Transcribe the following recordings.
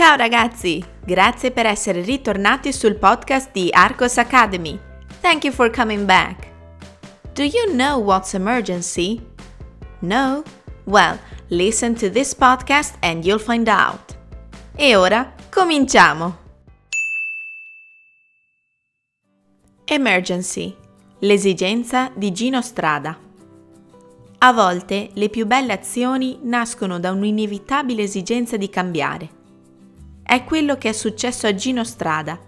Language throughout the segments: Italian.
Ciao ragazzi, grazie per essere ritornati sul podcast di Arcos Academy. Thank you for coming back. Do you know what's emergency? No? Well, listen to this podcast and you'll find out. E ora cominciamo! Emergency, l'esigenza di Gino Strada. A volte le più belle azioni nascono da un'inevitabile esigenza di cambiare. È quello che è successo a Gino Strada,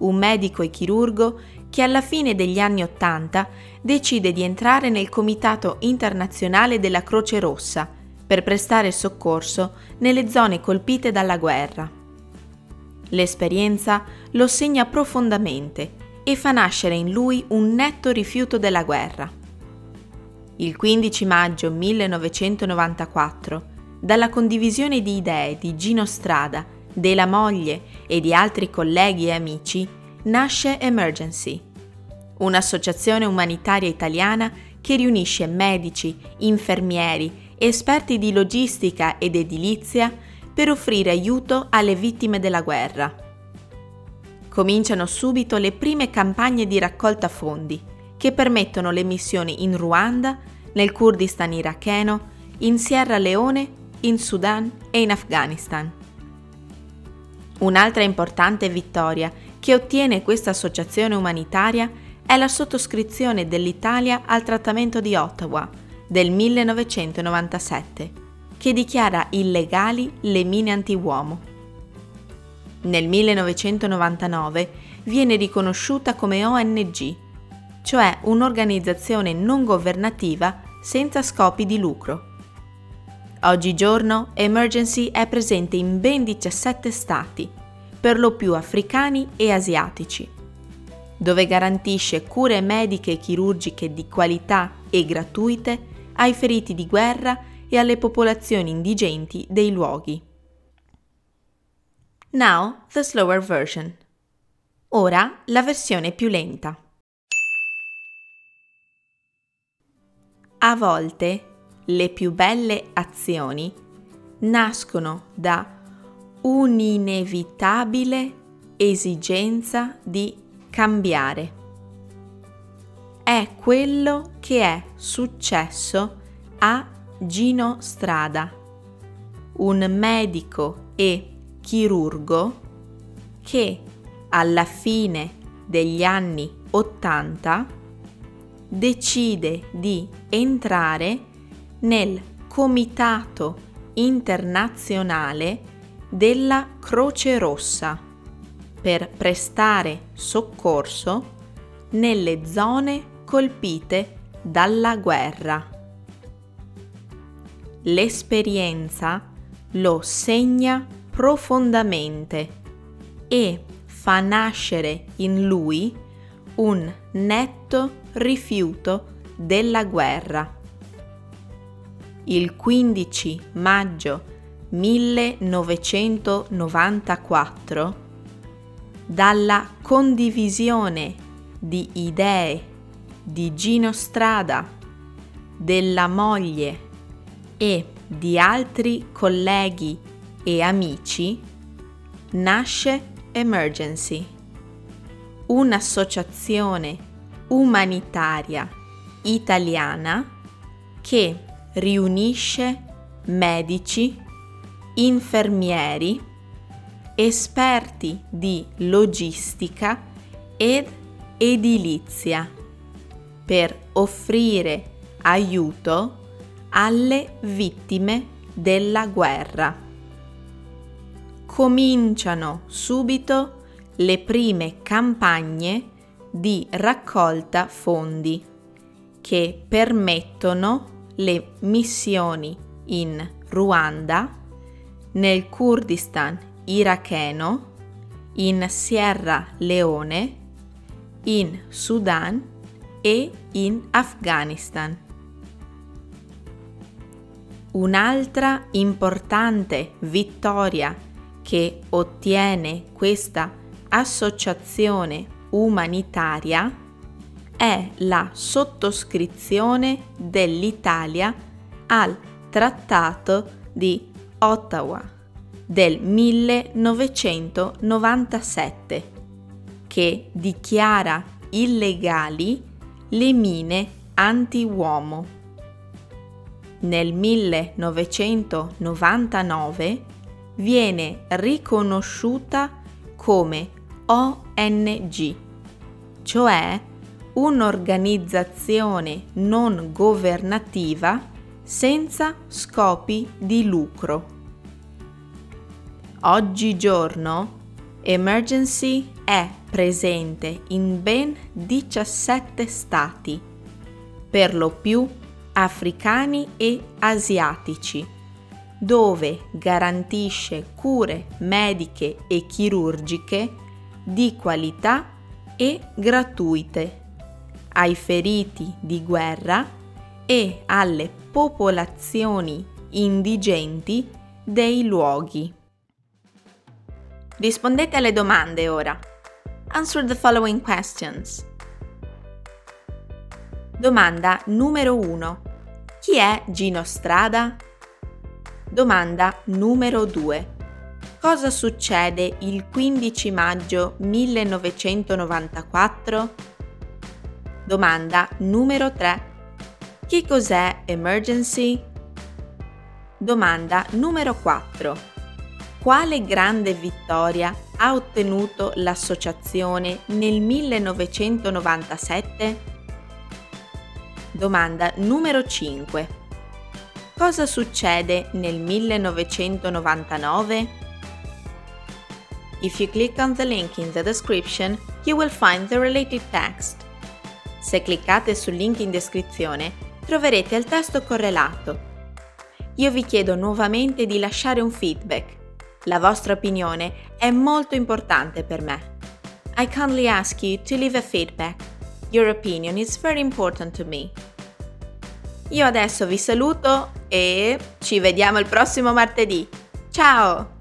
un medico e chirurgo che alla fine degli anni Ottanta decide di entrare nel Comitato internazionale della Croce Rossa per prestare soccorso nelle zone colpite dalla guerra. L'esperienza lo segna profondamente e fa nascere in lui un netto rifiuto della guerra. Il 15 maggio 1994, dalla condivisione di idee di Gino Strada della moglie e di altri colleghi e amici, nasce Emergency, un'associazione umanitaria italiana che riunisce medici, infermieri, esperti di logistica ed edilizia per offrire aiuto alle vittime della guerra. Cominciano subito le prime campagne di raccolta fondi che permettono le missioni in Ruanda, nel Kurdistan iracheno, in Sierra Leone, in Sudan e in Afghanistan. Un'altra importante vittoria che ottiene questa associazione umanitaria è la sottoscrizione dell'Italia al Trattamento di Ottawa del 1997, che dichiara illegali le mine antiuomo. Nel 1999 viene riconosciuta come ONG, cioè un'organizzazione non governativa senza scopi di lucro. Oggigiorno Emergency è presente in ben 17 stati, per lo più africani e asiatici, dove garantisce cure mediche e chirurgiche di qualità e gratuite ai feriti di guerra e alle popolazioni indigenti dei luoghi. Now the slower version. Ora la versione più lenta. A volte le più belle azioni nascono da un'inevitabile esigenza di cambiare. È quello che è successo a Gino Strada, un medico e chirurgo che alla fine degli anni 80 decide di entrare nel Comitato internazionale della Croce Rossa per prestare soccorso nelle zone colpite dalla guerra. L'esperienza lo segna profondamente e fa nascere in lui un netto rifiuto della guerra il 15 maggio 1994 dalla condivisione di idee di Gino Strada, della moglie e di altri colleghi e amici, nasce Emergency, un'associazione umanitaria italiana che riunisce medici, infermieri, esperti di logistica ed edilizia per offrire aiuto alle vittime della guerra. Cominciano subito le prime campagne di raccolta fondi che permettono le missioni in Ruanda, nel Kurdistan iracheno, in Sierra Leone, in Sudan e in Afghanistan. Un'altra importante vittoria che ottiene questa associazione umanitaria è la sottoscrizione dell'Italia al Trattato di Ottawa del 1997 che dichiara illegali le mine anti-uomo. Nel 1999 viene riconosciuta come ONG, cioè un'organizzazione non governativa senza scopi di lucro. Oggigiorno Emergency è presente in ben 17 stati, per lo più africani e asiatici, dove garantisce cure mediche e chirurgiche di qualità e gratuite ai feriti di guerra e alle popolazioni indigenti dei luoghi. Rispondete alle domande ora. Answer the following questions. Domanda numero 1. Chi è Gino Strada? Domanda numero 2. Cosa succede il 15 maggio 1994? Domanda numero 3. Che cos'è Emergency? Domanda numero 4. Quale grande vittoria ha ottenuto l'associazione nel 1997? Domanda numero 5. Cosa succede nel 1999? If you click on the link in the description, you will find the related text. Se cliccate sul link in descrizione, troverete il testo correlato. Io vi chiedo nuovamente di lasciare un feedback la vostra opinione è molto importante per me. I kindly ask you to leave a feedback. Your opinion is very important to me. Io adesso vi saluto e ci vediamo il prossimo martedì. Ciao!